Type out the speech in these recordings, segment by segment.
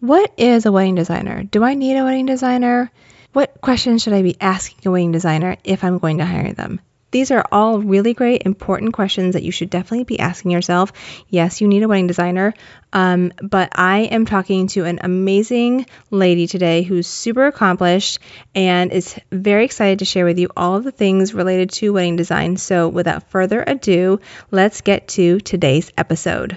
What is a wedding designer? Do I need a wedding designer? What questions should I be asking a wedding designer if I'm going to hire them? These are all really great, important questions that you should definitely be asking yourself. Yes, you need a wedding designer, um, but I am talking to an amazing lady today who's super accomplished and is very excited to share with you all of the things related to wedding design. So, without further ado, let's get to today's episode.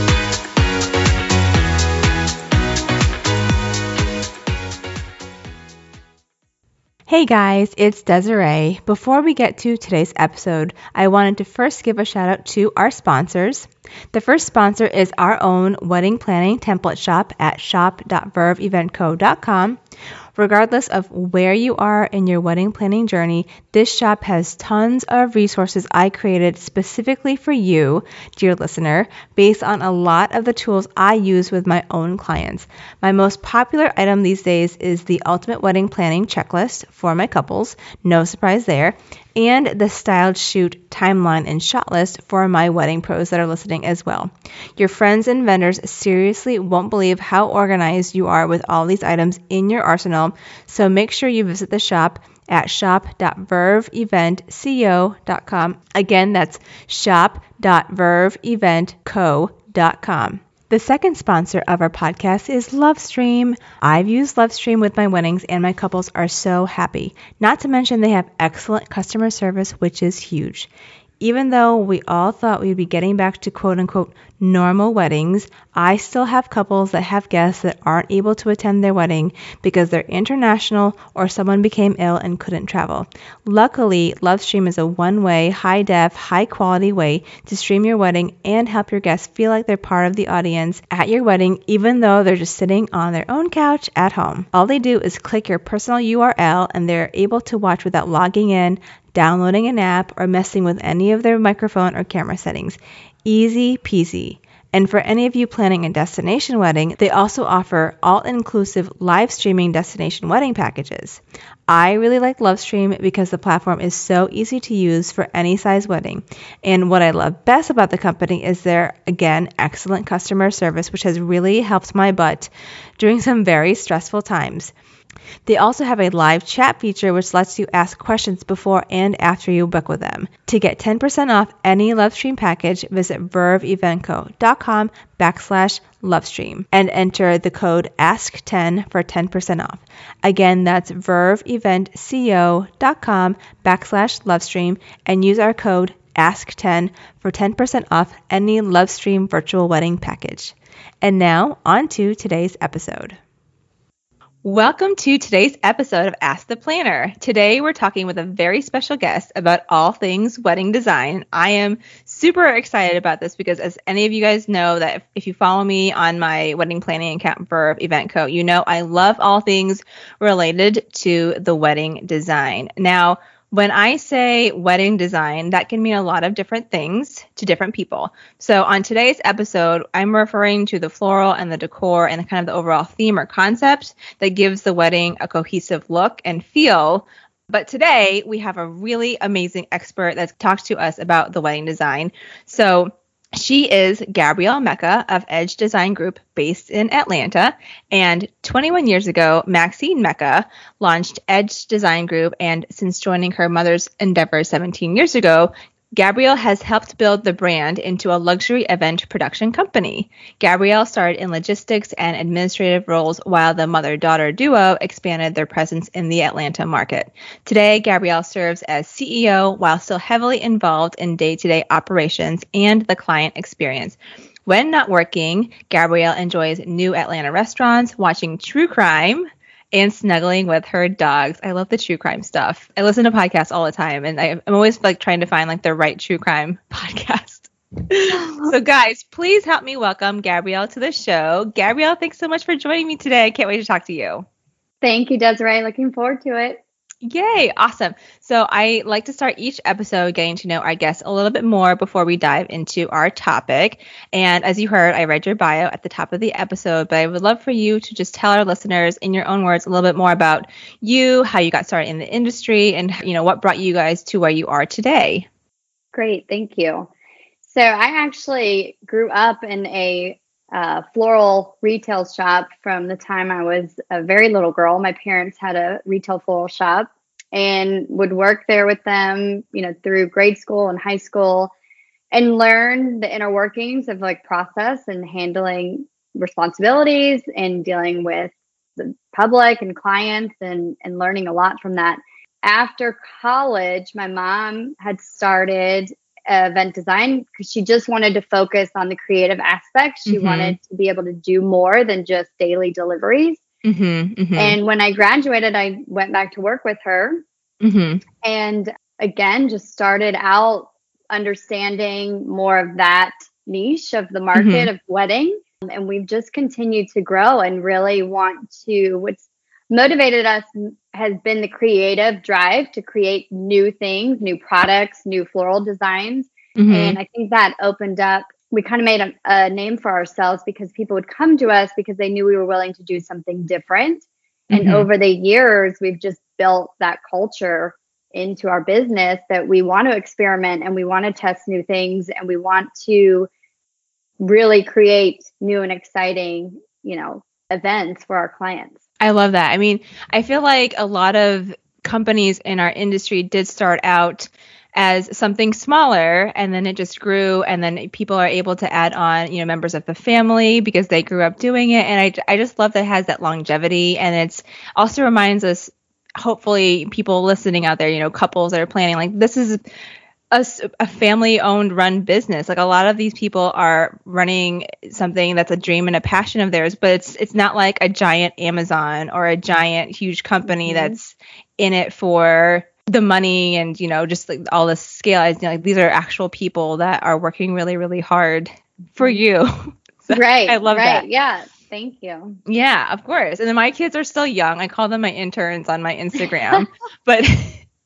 Hey guys, it's Desiree. Before we get to today's episode, I wanted to first give a shout out to our sponsors. The first sponsor is our own wedding planning template shop at shop.verveeventco.com. Regardless of where you are in your wedding planning journey, this shop has tons of resources I created specifically for you, dear listener, based on a lot of the tools I use with my own clients. My most popular item these days is the Ultimate Wedding Planning Checklist for my couples. No surprise there and the styled shoot timeline and shot list for my wedding pros that are listening as well. Your friends and vendors seriously won't believe how organized you are with all these items in your arsenal, so make sure you visit the shop at shop.verveeventco.com. Again, that's shop.verveeventco.com. The second sponsor of our podcast is LoveStream. I've used LoveStream with my weddings and my couples are so happy. Not to mention they have excellent customer service, which is huge. Even though we all thought we'd be getting back to quote unquote normal weddings, I still have couples that have guests that aren't able to attend their wedding because they're international or someone became ill and couldn't travel. Luckily, LoveStream is a one way, high def, high quality way to stream your wedding and help your guests feel like they're part of the audience at your wedding, even though they're just sitting on their own couch at home. All they do is click your personal URL and they're able to watch without logging in, downloading an app, or messing with any of their microphone or camera settings. Easy peasy. And for any of you planning a destination wedding, they also offer all inclusive live streaming destination wedding packages. I really like LoveStream because the platform is so easy to use for any size wedding. And what I love best about the company is their, again, excellent customer service, which has really helped my butt during some very stressful times. They also have a live chat feature which lets you ask questions before and after you book with them. To get 10% off any LoveStream package, visit verveeventco.com backslash LoveStream and enter the code ASK10 for 10% off. Again, that's verveeventco.com backslash LoveStream and use our code ASK10 for 10% off any LoveStream virtual wedding package. And now, on to today's episode. Welcome to today's episode of Ask the Planner. Today we're talking with a very special guest about all things wedding design. I am super excited about this because as any of you guys know that if, if you follow me on my wedding planning account for Event Co, you know I love all things related to the wedding design. Now, when I say wedding design, that can mean a lot of different things to different people. So on today's episode, I'm referring to the floral and the decor and kind of the overall theme or concept that gives the wedding a cohesive look and feel. But today we have a really amazing expert that's talked to us about the wedding design. So she is Gabrielle Mecca of Edge Design Group based in Atlanta. And 21 years ago, Maxine Mecca launched Edge Design Group. And since joining her mother's endeavor 17 years ago, Gabrielle has helped build the brand into a luxury event production company. Gabrielle started in logistics and administrative roles while the mother daughter duo expanded their presence in the Atlanta market. Today, Gabrielle serves as CEO while still heavily involved in day to day operations and the client experience. When not working, Gabrielle enjoys new Atlanta restaurants, watching true crime, and snuggling with her dogs. I love the true crime stuff. I listen to podcasts all the time, and I, am always like trying to find like the right true crime podcast. so, guys, please help me welcome Gabrielle to the show. Gabrielle, thanks so much for joining me today. I can't wait to talk to you. Thank you, Desiree. Looking forward to it. Yay, awesome. So I like to start each episode getting to know our guests a little bit more before we dive into our topic. And as you heard, I read your bio at the top of the episode, but I would love for you to just tell our listeners in your own words a little bit more about you, how you got started in the industry, and you know what brought you guys to where you are today. Great, thank you. So I actually grew up in a uh, floral retail shop from the time I was a very little girl. My parents had a retail floral shop and would work there with them, you know, through grade school and high school and learn the inner workings of like process and handling responsibilities and dealing with the public and clients and and learning a lot from that. After college, my mom had started event design because she just wanted to focus on the creative aspect. She mm-hmm. wanted to be able to do more than just daily deliveries. Mm-hmm, mm-hmm. And when I graduated, I went back to work with her. Mm-hmm. And again, just started out understanding more of that niche of the market mm-hmm. of wedding. And we've just continued to grow and really want to, what's motivated us has been the creative drive to create new things, new products, new floral designs. Mm-hmm. And I think that opened up, we kind of made a, a, name for ourselves because people would come to us because they knew we were willing to do something different. Mm-hmm. And over the years, we've just built that culture into our business that we want to experiment and we want to test new things and we want to really create new and exciting, you know, events for our clients. I love that. I mean, I feel like a lot of companies in our industry did start out as something smaller and then it just grew and then people are able to add on you know members of the family because they grew up doing it and i, I just love that it has that longevity and it's also reminds us hopefully people listening out there you know couples that are planning like this is a, a family owned run business. Like a lot of these people are running something that's a dream and a passion of theirs, but it's it's not like a giant Amazon or a giant huge company mm-hmm. that's in it for the money and you know just like all the scale. You know, like these are actual people that are working really really hard for mm-hmm. you. so right. I love right. that. Yeah. Thank you. Yeah, of course. And then my kids are still young. I call them my interns on my Instagram. but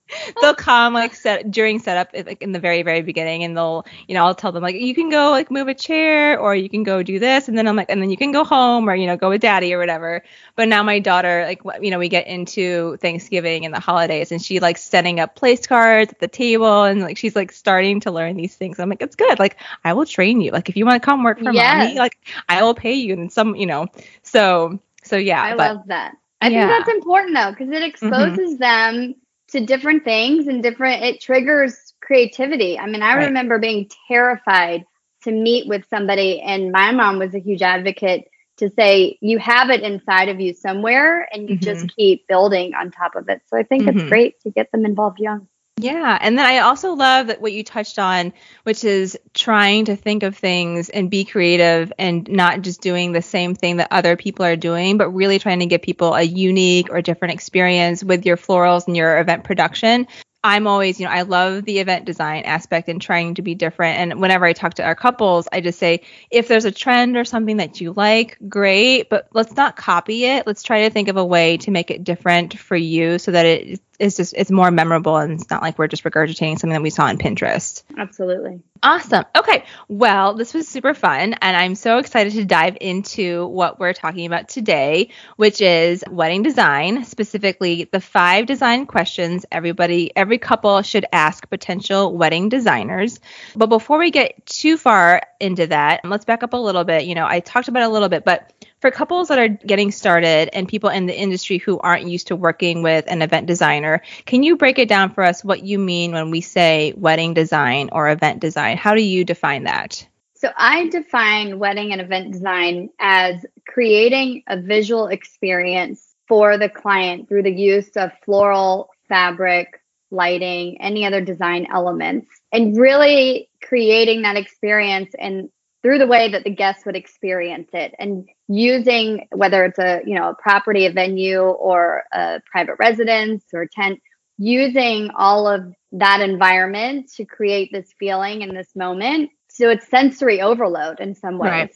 they'll come like set during setup like in the very very beginning and they'll you know i'll tell them like you can go like move a chair or you can go do this and then i'm like and then you can go home or you know go with daddy or whatever but now my daughter like you know we get into thanksgiving and the holidays and she like setting up place cards at the table and like she's like starting to learn these things i'm like it's good like i will train you like if you want to come work for yes. mommy like i will pay you and some you know so so yeah i but, love that i yeah. think that's important though because it mm-hmm. exposes mm-hmm. them to different things and different it triggers creativity. I mean, I right. remember being terrified to meet with somebody and my mom was a huge advocate to say you have it inside of you somewhere and you mm-hmm. just keep building on top of it. So I think mm-hmm. it's great to get them involved young. Yeah. And then I also love that what you touched on, which is trying to think of things and be creative and not just doing the same thing that other people are doing, but really trying to give people a unique or different experience with your florals and your event production. I'm always, you know, I love the event design aspect and trying to be different. And whenever I talk to our couples, I just say, if there's a trend or something that you like, great, but let's not copy it. Let's try to think of a way to make it different for you so that it it's just it's more memorable and it's not like we're just regurgitating something that we saw on Pinterest. Absolutely. Awesome. Okay. Well, this was super fun and I'm so excited to dive into what we're talking about today, which is wedding design, specifically the five design questions everybody every couple should ask potential wedding designers. But before we get too far into that, let's back up a little bit. You know, I talked about it a little bit, but for couples that are getting started and people in the industry who aren't used to working with an event designer, can you break it down for us what you mean when we say wedding design or event design? How do you define that? So I define wedding and event design as creating a visual experience for the client through the use of floral, fabric, lighting, any other design elements, and really creating that experience and through the way that the guests would experience it and using whether it's a you know a property a venue or a private residence or tent using all of that environment to create this feeling in this moment so it's sensory overload in some ways. Right.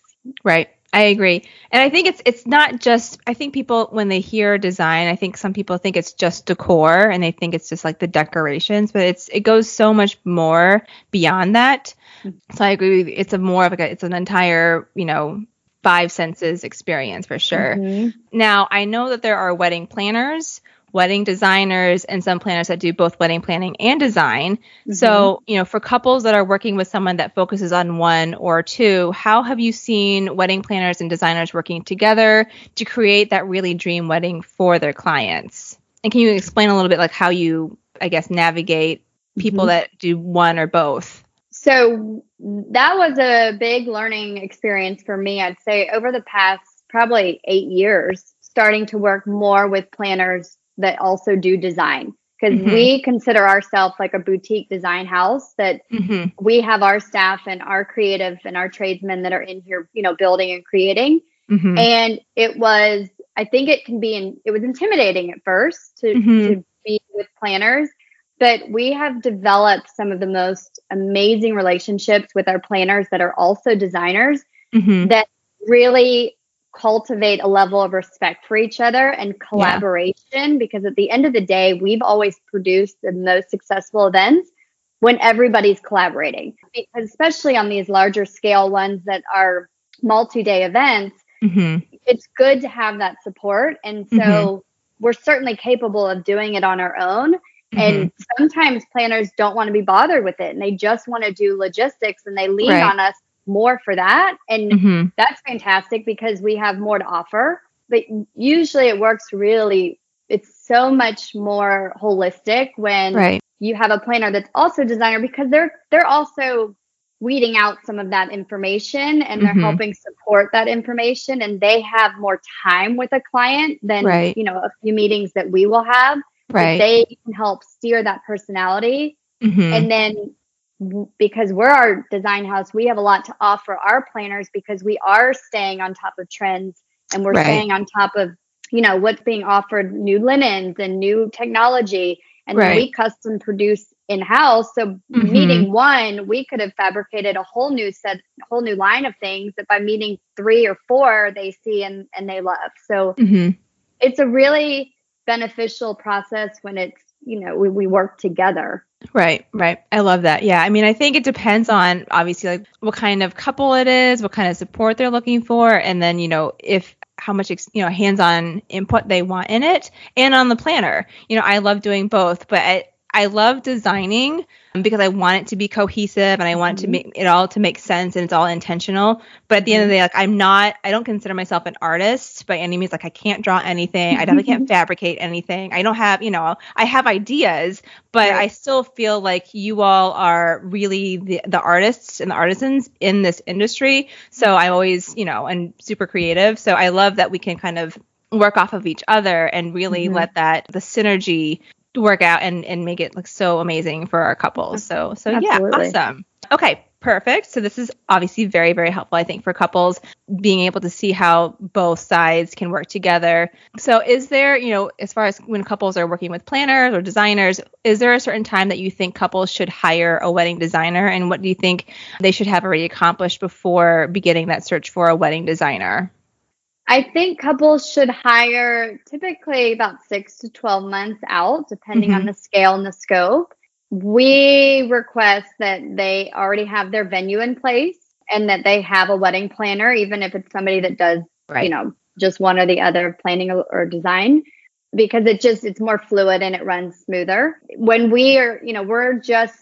Right. I agree. And I think it's it's not just I think people when they hear design, I think some people think it's just decor and they think it's just like the decorations, but it's it goes so much more beyond that. Mm-hmm. So I agree with it's a more of like a, it's an entire, you know, five senses experience for sure. Mm-hmm. Now, I know that there are wedding planners wedding designers and some planners that do both wedding planning and design. Mm-hmm. So, you know, for couples that are working with someone that focuses on one or two, how have you seen wedding planners and designers working together to create that really dream wedding for their clients? And can you explain a little bit like how you, I guess, navigate people mm-hmm. that do one or both? So that was a big learning experience for me. I'd say over the past probably eight years, starting to work more with planners that also do design because mm-hmm. we consider ourselves like a boutique design house that mm-hmm. we have our staff and our creative and our tradesmen that are in here you know building and creating mm-hmm. and it was i think it can be in, it was intimidating at first to, mm-hmm. to be with planners but we have developed some of the most amazing relationships with our planners that are also designers mm-hmm. that really cultivate a level of respect for each other and collaboration yeah. because at the end of the day we've always produced the most successful events when everybody's collaborating because especially on these larger scale ones that are multi-day events mm-hmm. it's good to have that support and so mm-hmm. we're certainly capable of doing it on our own mm-hmm. and sometimes planners don't want to be bothered with it and they just want to do logistics and they lean right. on us more for that. And mm-hmm. that's fantastic because we have more to offer. But usually it works really, it's so much more holistic when right. you have a planner that's also a designer because they're they're also weeding out some of that information and they're mm-hmm. helping support that information and they have more time with a client than right. you know a few meetings that we will have right they can help steer that personality mm-hmm. and then because we're our design house, we have a lot to offer our planners because we are staying on top of trends and we're right. staying on top of, you know, what's being offered, new linens and new technology. And right. we custom produce in house. So mm-hmm. meeting one, we could have fabricated a whole new set, whole new line of things that by meeting three or four, they see and, and they love. So mm-hmm. it's a really beneficial process when it's, you know, we, we work together. Right, right. I love that. Yeah. I mean, I think it depends on obviously like what kind of couple it is, what kind of support they're looking for, and then, you know, if how much you know hands-on input they want in it and on the planner. You know, I love doing both, but I, I love designing because I want it to be cohesive and I want mm-hmm. to make it all to make sense and it's all intentional. But at the end of the day, like I'm not, I don't consider myself an artist by any means. Like I can't draw anything. I definitely can't fabricate anything. I don't have, you know, I have ideas, but right. I still feel like you all are really the, the artists and the artisans in this industry. So I'm always, you know, and super creative. So I love that we can kind of work off of each other and really mm-hmm. let that the synergy work out and and make it look so amazing for our couples. So so Absolutely. yeah, awesome. Okay, perfect. So this is obviously very very helpful I think for couples being able to see how both sides can work together. So is there, you know, as far as when couples are working with planners or designers, is there a certain time that you think couples should hire a wedding designer and what do you think they should have already accomplished before beginning that search for a wedding designer? I think couples should hire typically about six to 12 months out, depending mm-hmm. on the scale and the scope. We request that they already have their venue in place and that they have a wedding planner, even if it's somebody that does, right. you know, just one or the other planning or design because it just it's more fluid and it runs smoother. When we are, you know, we're just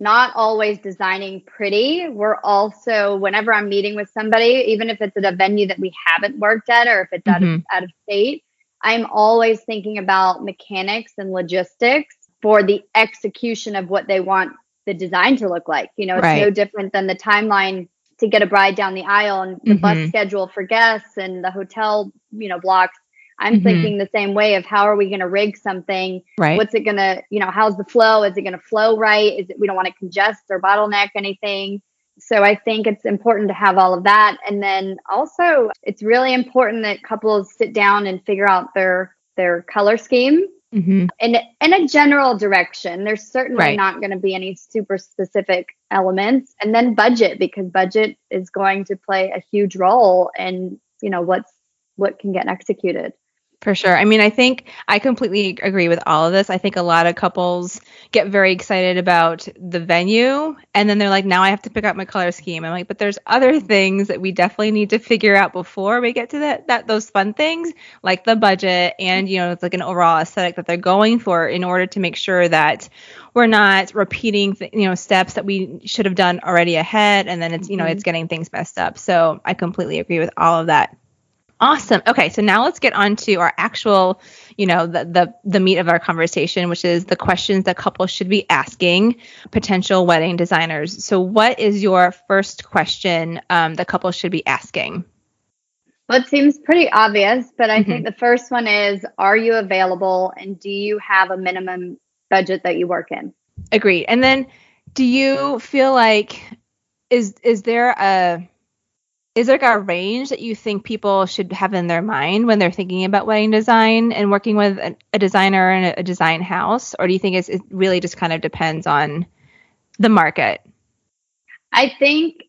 not always designing pretty. We're also, whenever I'm meeting with somebody, even if it's at a venue that we haven't worked at or if it's mm-hmm. out, of, out of state, I'm always thinking about mechanics and logistics for the execution of what they want the design to look like. You know, it's right. no different than the timeline to get a bride down the aisle and the mm-hmm. bus schedule for guests and the hotel, you know, blocks I'm mm-hmm. thinking the same way of how are we going to rig something? Right. What's it going to, you know, how's the flow? Is it going to flow right? Is it, we don't want to congest or bottleneck anything. So I think it's important to have all of that. And then also it's really important that couples sit down and figure out their, their color scheme mm-hmm. in, in a general direction. There's certainly right. not going to be any super specific elements. And then budget, because budget is going to play a huge role in, you know, what's what can get executed. For sure. I mean, I think I completely agree with all of this. I think a lot of couples get very excited about the venue and then they're like, now I have to pick out my color scheme. I'm like, but there's other things that we definitely need to figure out before we get to that, that those fun things like the budget and, you know, it's like an overall aesthetic that they're going for in order to make sure that we're not repeating, th- you know, steps that we should have done already ahead. And then it's, you know, mm-hmm. it's getting things messed up. So I completely agree with all of that. Awesome. Okay, so now let's get on to our actual, you know, the, the the meat of our conversation, which is the questions that couples should be asking potential wedding designers. So, what is your first question um, that couples should be asking? Well, it seems pretty obvious, but I mm-hmm. think the first one is: Are you available, and do you have a minimum budget that you work in? Agreed. And then, do you feel like is is there a is there like a range that you think people should have in their mind when they're thinking about wedding design and working with a, a designer and a, design house? Or do you think it really just kind of depends on the market? I think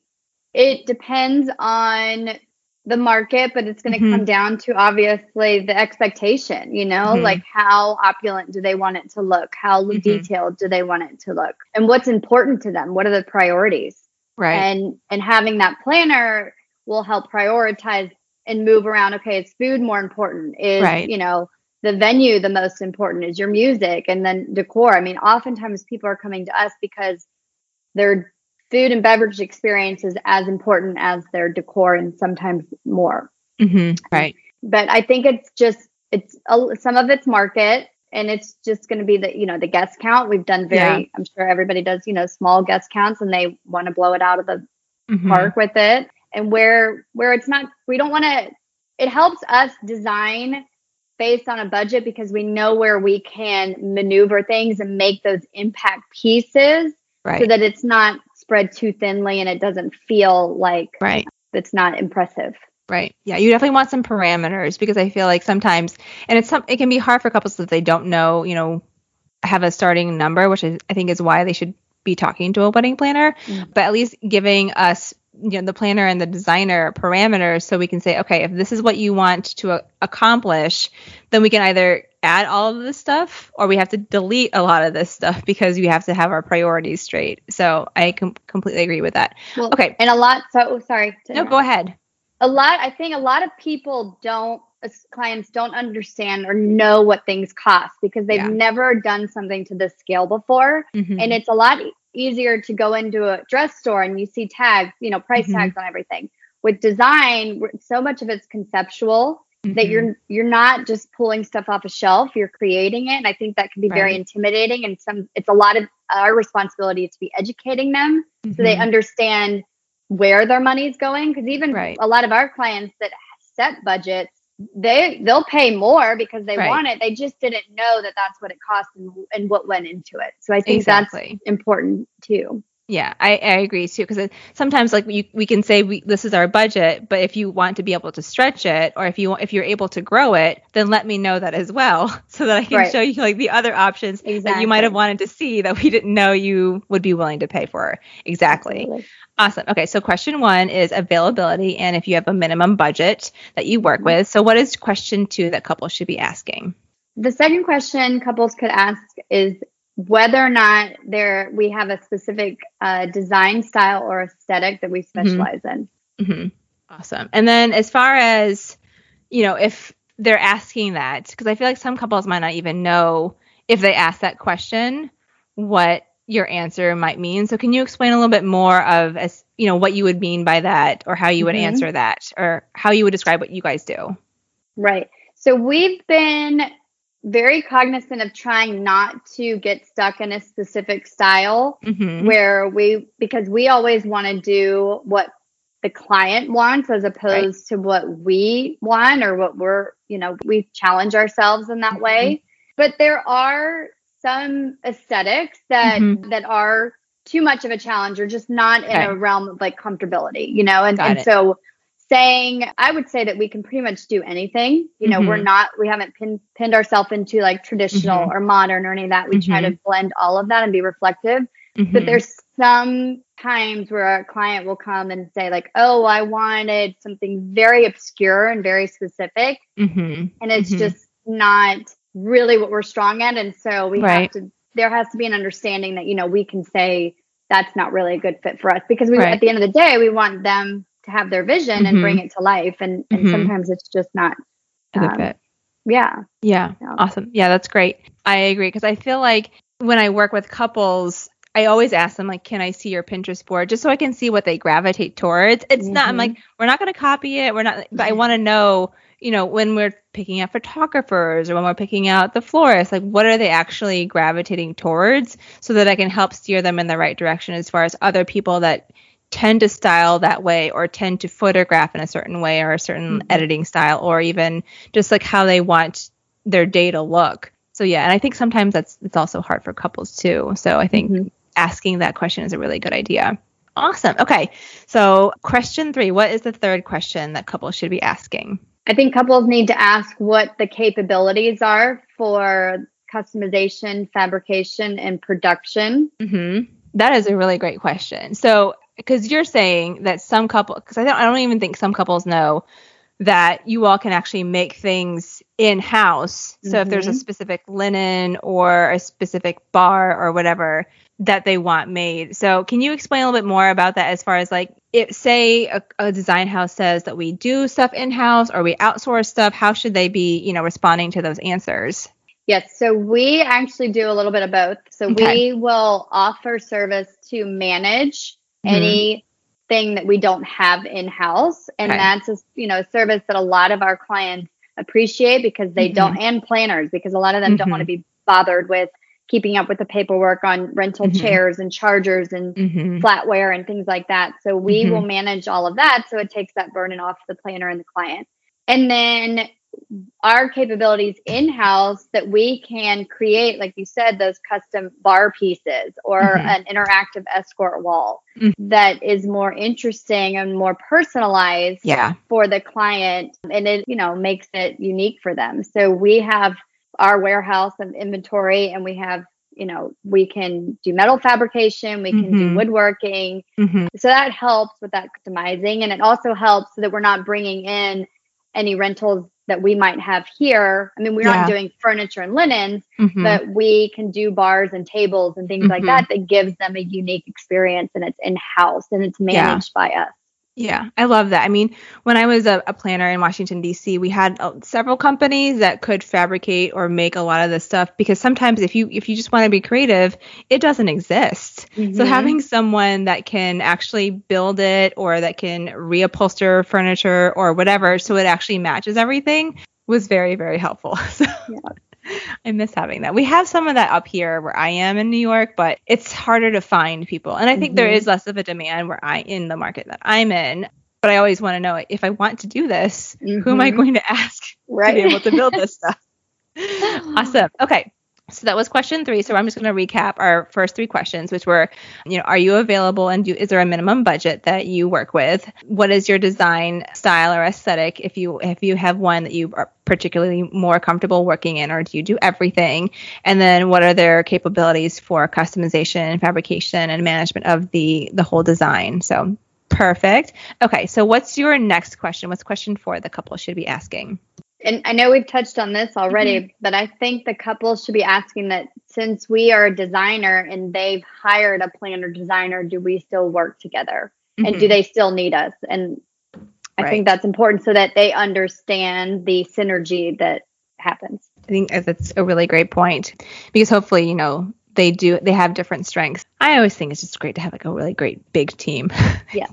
it depends on the market but it's going to mm-hmm. come down to obviously the expectation you know? Mm-hmm. like how opulent do they want it to look? How mm-hmm. detailed do they want it to look? And what's important to them? What are the priorities? Right. And and having that planner will help prioritize and move around. Okay, is food more important? Is right. you know the venue the most important? Is your music and then decor? I mean, oftentimes people are coming to us because their food and beverage experience is as important as their decor and sometimes more. Mm-hmm. Right. But I think it's just it's a, some of it's market and it's just going to be the you know the guest count we've done very yeah. i'm sure everybody does you know small guest counts and they want to blow it out of the mm-hmm. park with it and where where it's not we don't want to it helps us design based on a budget because we know where we can maneuver things and make those impact pieces right. so that it's not spread too thinly and it doesn't feel like right. it's not impressive. Right. Yeah, you definitely want some parameters because I feel like sometimes and it's some it can be hard for couples that they don't know, you know, have a starting number, which is I think is why they should be talking to a wedding planner, mm-hmm. but at least giving us you know the planner and the designer parameters so we can say okay if this is what you want to a- accomplish then we can either add all of this stuff or we have to delete a lot of this stuff because we have to have our priorities straight. So i com- completely agree with that. Well, okay. and a lot so oh, sorry no go ahead. A lot i think a lot of people don't clients don't understand or know what things cost because they've yeah. never done something to this scale before. Mm-hmm. and it's a lot easier to go into a dress store and you see tags, you know, price mm-hmm. tags on everything. With design, so much of it's conceptual mm-hmm. that you're you're not just pulling stuff off a shelf, you're creating it. And I think that can be right. very intimidating and some it's a lot of our responsibility to be educating them mm-hmm. so they mm-hmm. understand where their money's going because even right. a lot of our clients that set budgets they they'll pay more because they right. want it. They just didn't know that that's what it cost and, and what went into it. So I think exactly. that's important too. Yeah, I, I agree too. Because sometimes, like you, we can say we, this is our budget, but if you want to be able to stretch it, or if you if you're able to grow it, then let me know that as well, so that I can right. show you like the other options exactly. that you might have wanted to see that we didn't know you would be willing to pay for. Exactly. Awesome. Okay, so question one is availability, and if you have a minimum budget that you work mm-hmm. with. So, what is question two that couples should be asking? The second question couples could ask is whether or not there we have a specific uh, design style or aesthetic that we mm-hmm. specialize mm-hmm. in. Mm-hmm. Awesome. And then as far as you know, if they're asking that, because I feel like some couples might not even know if they ask that question what your answer might mean. So can you explain a little bit more of as you know what you would mean by that, or how you would mm-hmm. answer that, or how you would describe what you guys do? Right. So we've been very cognizant of trying not to get stuck in a specific style mm-hmm. where we because we always want to do what the client wants as opposed right. to what we want or what we're you know we challenge ourselves in that mm-hmm. way but there are some aesthetics that mm-hmm. that are too much of a challenge or just not in a realm of like comfortability you know and, and so saying I would say that we can pretty much do anything. You know, mm-hmm. we're not we haven't pin, pinned ourselves into like traditional mm-hmm. or modern or any of that. We try to mm-hmm. blend all of that and be reflective. But mm-hmm. there's some times where a client will come and say like, "Oh, I wanted something very obscure and very specific." Mm-hmm. And it's just not really what we're strong at and so we right. have to there has to be an understanding that you know we can say that's not really a good fit for us because we right. at the end of the day we want them to have their vision mm-hmm. and bring mm-hmm. it to life and and mm-hmm. sometimes it's just not um, fit yeah. yeah yeah awesome yeah that's great i agree because i feel like when i work with couples I always ask them like, "Can I see your Pinterest board?" Just so I can see what they gravitate towards. It's mm-hmm. not. I'm like, mm-hmm. we're not going to copy it. We're not. But I want to know you know, when we're picking out photographers or when we're picking out the florists, like what are they actually gravitating towards so that I can help steer them in the right direction as far as other people that tend to style that way or tend to photograph in a certain way or a certain mm-hmm. editing style or even just like how they want their day to look. So yeah, and I think sometimes that's it's also hard for couples too. So I think mm-hmm. asking that question is a really good idea. Awesome. Okay. So question 3, what is the third question that couples should be asking? I think couples need to ask what the capabilities are for customization, fabrication, and production. Mm-hmm. That is a really great question. So, because you're saying that some couple, because I don't, I don't even think some couples know that you all can actually make things in house. So, mm-hmm. if there's a mm-hmm. specific linen or a specific bar or whatever, that they want made. So, can you explain a little bit more about that as far as like, it say a, a design house says that we do stuff in house or we outsource stuff, how should they be, you know, responding to those answers? Yes, so we actually do a little bit of both. So okay. we will offer service to manage mm-hmm. anything that we don't have in house, and okay. that's a, you know a service that a lot of our clients appreciate because they mm-hmm. don't, and planners because a lot of them mm-hmm. don't want to be bothered with keeping up with the paperwork on rental mm-hmm. chairs and chargers and mm-hmm. flatware and things like that. So we mm-hmm. will manage all of that. So it takes that burden off the planner and the client. And then our capabilities in house that we can create, like you said, those custom bar pieces or mm-hmm. an interactive escort wall mm-hmm. that is more interesting and more personalized yeah. for the client. And it, you know, makes it unique for them. So we have our warehouse of inventory and we have you know we can do metal fabrication we can mm-hmm. do woodworking mm-hmm. so that helps with that customizing and it also helps so that we're not bringing in any rentals that we might have here i mean we're yeah. not doing furniture and linens mm-hmm. but we can do bars and tables and things like mm-hmm. that that gives them a unique experience and it's in house and it's managed yeah. by us yeah, I love that. I mean, when I was a, a planner in Washington D.C., we had uh, several companies that could fabricate or make a lot of this stuff because sometimes if you if you just want to be creative, it doesn't exist. Mm-hmm. So having someone that can actually build it or that can reupholster furniture or whatever so it actually matches everything was very very helpful. So. Yeah. I miss having that. We have some of that up here where I am in New York, but it's harder to find people. And I think mm-hmm. there is less of a demand where I in the market that I'm in. But I always want to know if I want to do this, mm-hmm. who am I mm-hmm. going to ask right. to be able to build this stuff? awesome. Okay. So that was question three. So I'm just going to recap our first three questions, which were, you know, are you available and do, is there a minimum budget that you work with? What is your design style or aesthetic? If you if you have one that you are particularly more comfortable working in, or do you do everything? And then what are their capabilities for customization, fabrication, and management of the the whole design? So perfect. Okay. So what's your next question? What's question four the couple should be asking? And I know we've touched on this already, mm-hmm. but I think the couple should be asking that since we are a designer and they've hired a planner designer, do we still work together? Mm-hmm. And do mm-hmm. they still need us? And I right. think that's important so that they understand the synergy that happens. I think that's a really great point because hopefully, you know, they do they have different strengths. I always think it's just great to have like a really great big team. Yeah.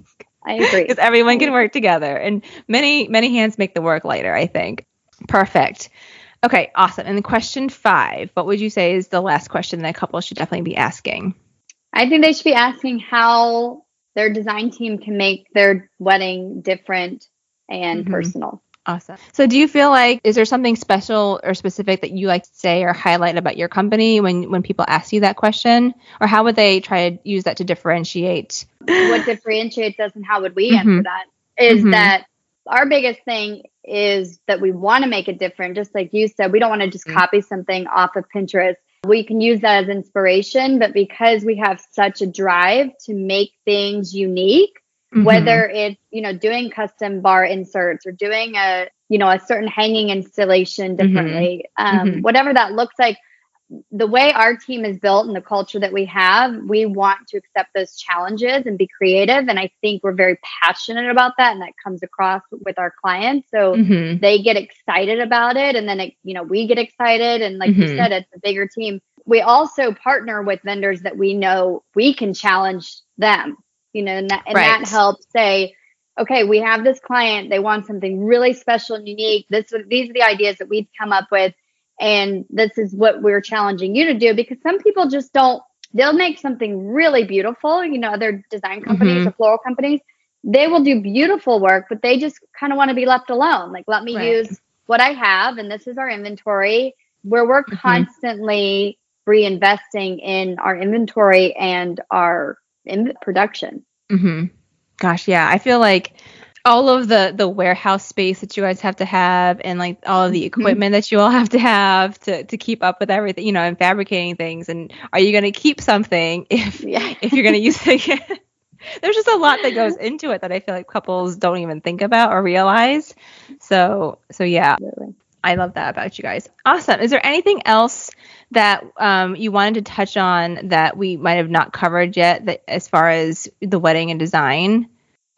I agree. Because everyone can work together and many many hands make the work lighter, I think. Perfect. Okay, awesome. And the question five, what would you say is the last question that a couple should definitely be asking? I think they should be asking how their design team can make their wedding different and mm-hmm. personal. Awesome. So, do you feel like is there something special or specific that you like to say or highlight about your company when when people ask you that question, or how would they try to use that to differentiate? What differentiates us, and how would we mm-hmm. answer that? Is mm-hmm. that our biggest thing is that we want to make it different. Just like you said, we don't want to just mm-hmm. copy something off of Pinterest. We can use that as inspiration, but because we have such a drive to make things unique, mm-hmm. whether it's, you know, doing custom bar inserts or doing a, you know, a certain hanging installation mm-hmm. differently, mm-hmm. um, whatever that looks like, the way our team is built and the culture that we have, we want to accept those challenges and be creative. And I think we're very passionate about that. And that comes across with our clients. So mm-hmm. they get excited about it. And then, it, you know, we get excited. And like mm-hmm. you said, it's a bigger team. We also partner with vendors that we know we can challenge them, you know, and that, and right. that helps say, okay, we have this client. They want something really special and unique. This, these are the ideas that we've come up with and this is what we're challenging you to do because some people just don't, they'll make something really beautiful. You know, other design companies mm-hmm. or floral companies, they will do beautiful work, but they just kind of want to be left alone. Like, let me right. use what I have, and this is our inventory where we're mm-hmm. constantly reinvesting in our inventory and our in production. Mm-hmm. Gosh, yeah. I feel like all of the the warehouse space that you guys have to have and like all of the mm-hmm. equipment that you all have to have to to keep up with everything you know and fabricating things and are you going to keep something if yeah. if you're going to use it there's just a lot that goes into it that i feel like couples don't even think about or realize so so yeah Absolutely. i love that about you guys awesome is there anything else that um, you wanted to touch on that we might have not covered yet that as far as the wedding and design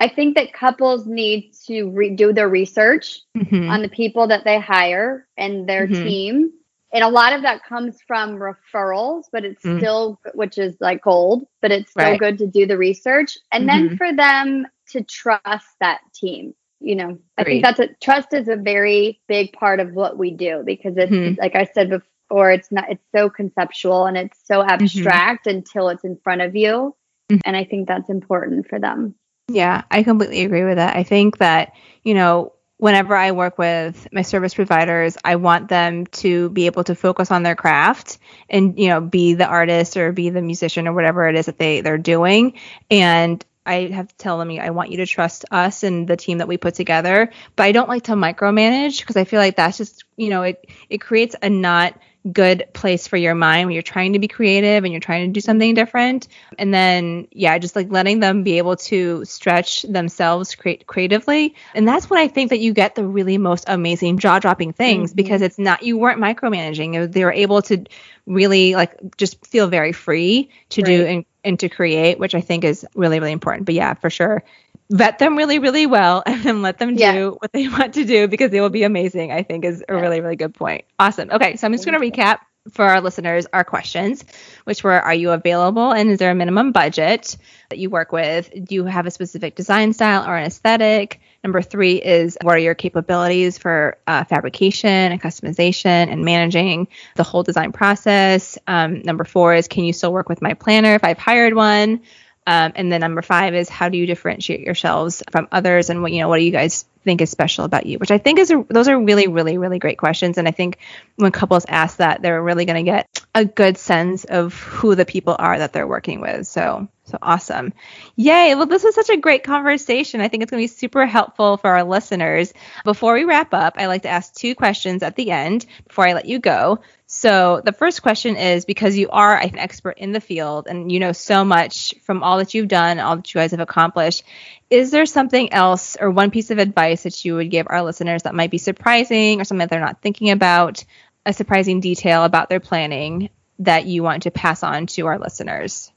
I think that couples need to re- do their research mm-hmm. on the people that they hire and their mm-hmm. team. And a lot of that comes from referrals, but it's mm-hmm. still, which is like gold, but it's still right. good to do the research. And then mm-hmm. for them to trust that team. You know, I think that's a trust is a very big part of what we do because it's, mm-hmm. like I said before, it's not, it's so conceptual and it's so mm-hmm. abstract until it's in front of you. And I think that's important for them. Yeah, I completely agree with that. I think that, you know, whenever I work with my service providers, I want them to be able to focus on their craft and, you know, be the artist or be the musician or whatever it is that they, they're doing. And I have to tell them, I want you to trust us and the team that we put together. But I don't like to micromanage because I feel like that's just, you know, it it creates a not good place for your mind when you're trying to be creative and you're trying to do something different. And then, yeah, just like letting them be able to stretch themselves create creatively. And that's when I think that you get the really most amazing jaw dropping things mm-hmm. because it's not, you weren't micromanaging. They were able to really like just feel very free to right. do and, and to create, which I think is really, really important. But yeah, for sure vet them really, really well and then let them do yeah. what they want to do because they will be amazing, I think is a yeah. really, really good point. Awesome. Okay, so I'm just going to recap for our listeners our questions, which were Are you available and is there a minimum budget that you work with? Do you have a specific design style or an aesthetic? Number three is What are your capabilities for uh, fabrication and customization and managing the whole design process? Um, number four is Can you still work with my planner if I've hired one? Um, and then number five is how do you differentiate yourselves from others? And what you know what do you guys think is special about you? Which i think is a, those are really really really great questions. And i think when couples ask that they're really going to get a good sense of who the people are that they're working with. So so awesome. Yay. Well this was such a great conversation. I think it's going to be super helpful for our listeners. Before we wrap up i like to ask two questions at the end before i let you go. So the first question is because you are an expert in the field and you know so much from all that you've done, all that you guys have accomplished, is there something else or one piece of advice that you would give our listeners that might be surprising or something that they're not thinking about, a surprising detail about their planning that you want to pass on to our listeners?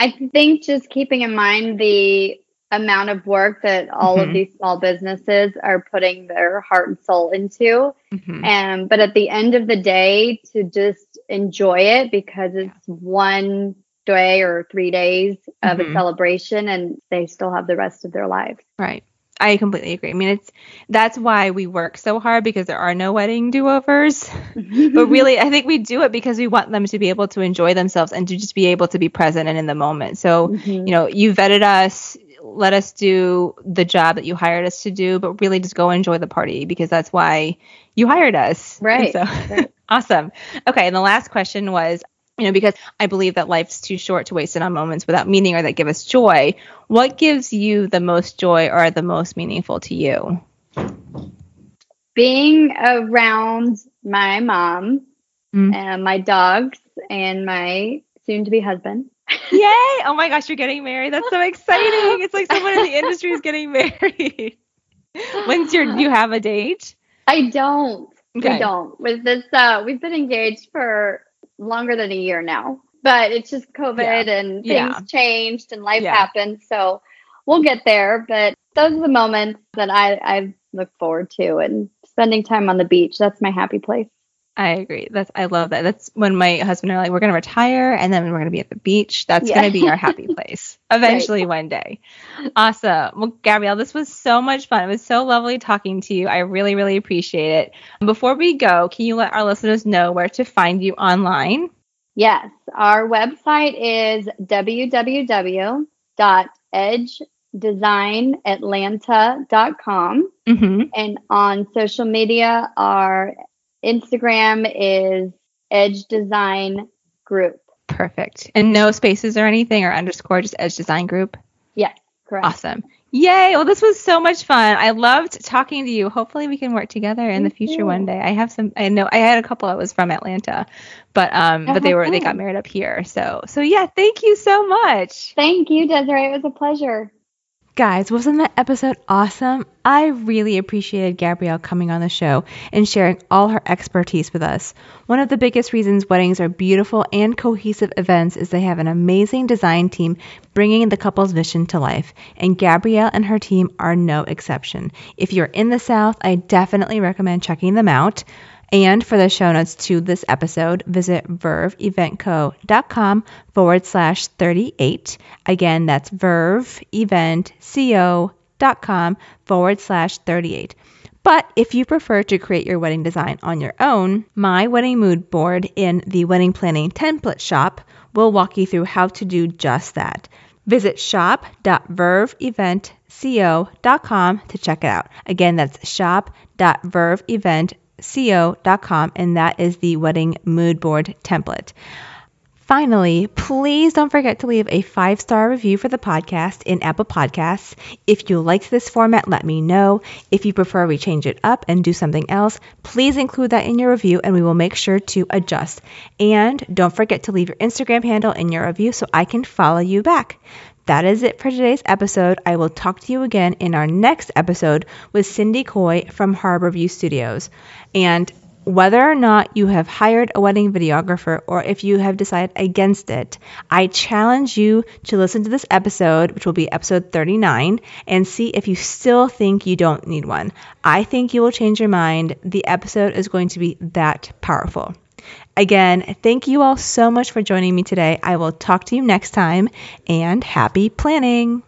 I think just keeping in mind the amount of work that all mm-hmm. of these small businesses are putting their heart and soul into. Mm-hmm. And but at the end of the day, to just enjoy it because it's one day or three days of mm-hmm. a celebration and they still have the rest of their lives. Right. I completely agree. I mean, it's that's why we work so hard because there are no wedding do-overs. but really, I think we do it because we want them to be able to enjoy themselves and to just be able to be present and in the moment. So, mm-hmm. you know, you vetted us, let us do the job that you hired us to do, but really just go enjoy the party because that's why you hired us. Right. so, right. awesome. Okay. And the last question was, you know, because I believe that life's too short to waste it on moments without meaning or that give us joy. What gives you the most joy or the most meaningful to you? being around my mom mm. and my dogs and my soon to be husband. Yay! Oh my gosh, you're getting married. That's so exciting. It's like someone in the industry is getting married. When's your do you have a date? I don't. Okay. We don't. With this uh we've been engaged for longer than a year now. But it's just COVID yeah. and things yeah. changed and life yeah. happened. So we'll get there. But those are the moments that I, I look forward to and spending time on the beach. That's my happy place. I agree. That's I love that. That's when my husband and I are like, we're gonna retire and then we're gonna be at the beach. That's yeah. gonna be our happy place eventually right. one day. Awesome. Well, Gabrielle, this was so much fun. It was so lovely talking to you. I really, really appreciate it. Before we go, can you let our listeners know where to find you online? Yes. Our website is www.edgedesignatlanta.com. Mm-hmm. And on social media, our Instagram is Edge Design Group. Perfect. And no spaces or anything or underscore, just Edge Design Group? Yes, correct. Awesome. Yay. Well, this was so much fun. I loved talking to you. Hopefully we can work together in Thank the future you. one day. I have some I know I had a couple that was from Atlanta, but um but they were fun. they got married up here. So so yeah, thank you so much. Thank you, Desiree. It was a pleasure. Guys, wasn't that episode awesome? I really appreciated Gabrielle coming on the show and sharing all her expertise with us. One of the biggest reasons weddings are beautiful and cohesive events is they have an amazing design team bringing the couple's vision to life, and Gabrielle and her team are no exception. If you're in the South, I definitely recommend checking them out. And for the show notes to this episode, visit verveeventco.com forward slash 38. Again, that's verveeventco.com forward slash 38. But if you prefer to create your wedding design on your own, my wedding mood board in the wedding planning template shop will walk you through how to do just that. Visit shop.verveeventco.com to check it out. Again, that's shop.verveevent.co co.com, and that is the wedding mood board template. Finally, please don't forget to leave a five star review for the podcast in Apple Podcasts. If you liked this format, let me know. If you prefer we change it up and do something else, please include that in your review and we will make sure to adjust. And don't forget to leave your Instagram handle in your review so I can follow you back. That is it for today's episode. I will talk to you again in our next episode with Cindy Coy from Harborview Studios. And whether or not you have hired a wedding videographer or if you have decided against it, I challenge you to listen to this episode, which will be episode 39, and see if you still think you don't need one. I think you will change your mind. The episode is going to be that powerful. Again, thank you all so much for joining me today. I will talk to you next time and happy planning.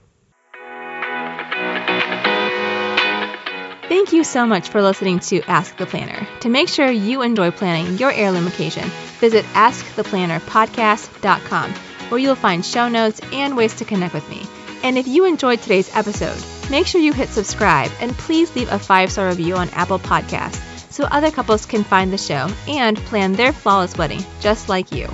Thank you so much for listening to Ask the Planner. To make sure you enjoy planning your heirloom occasion, visit AskThePlannerPodcast.com, where you'll find show notes and ways to connect with me. And if you enjoyed today's episode, make sure you hit subscribe and please leave a five star review on Apple Podcasts so other couples can find the show and plan their flawless wedding just like you.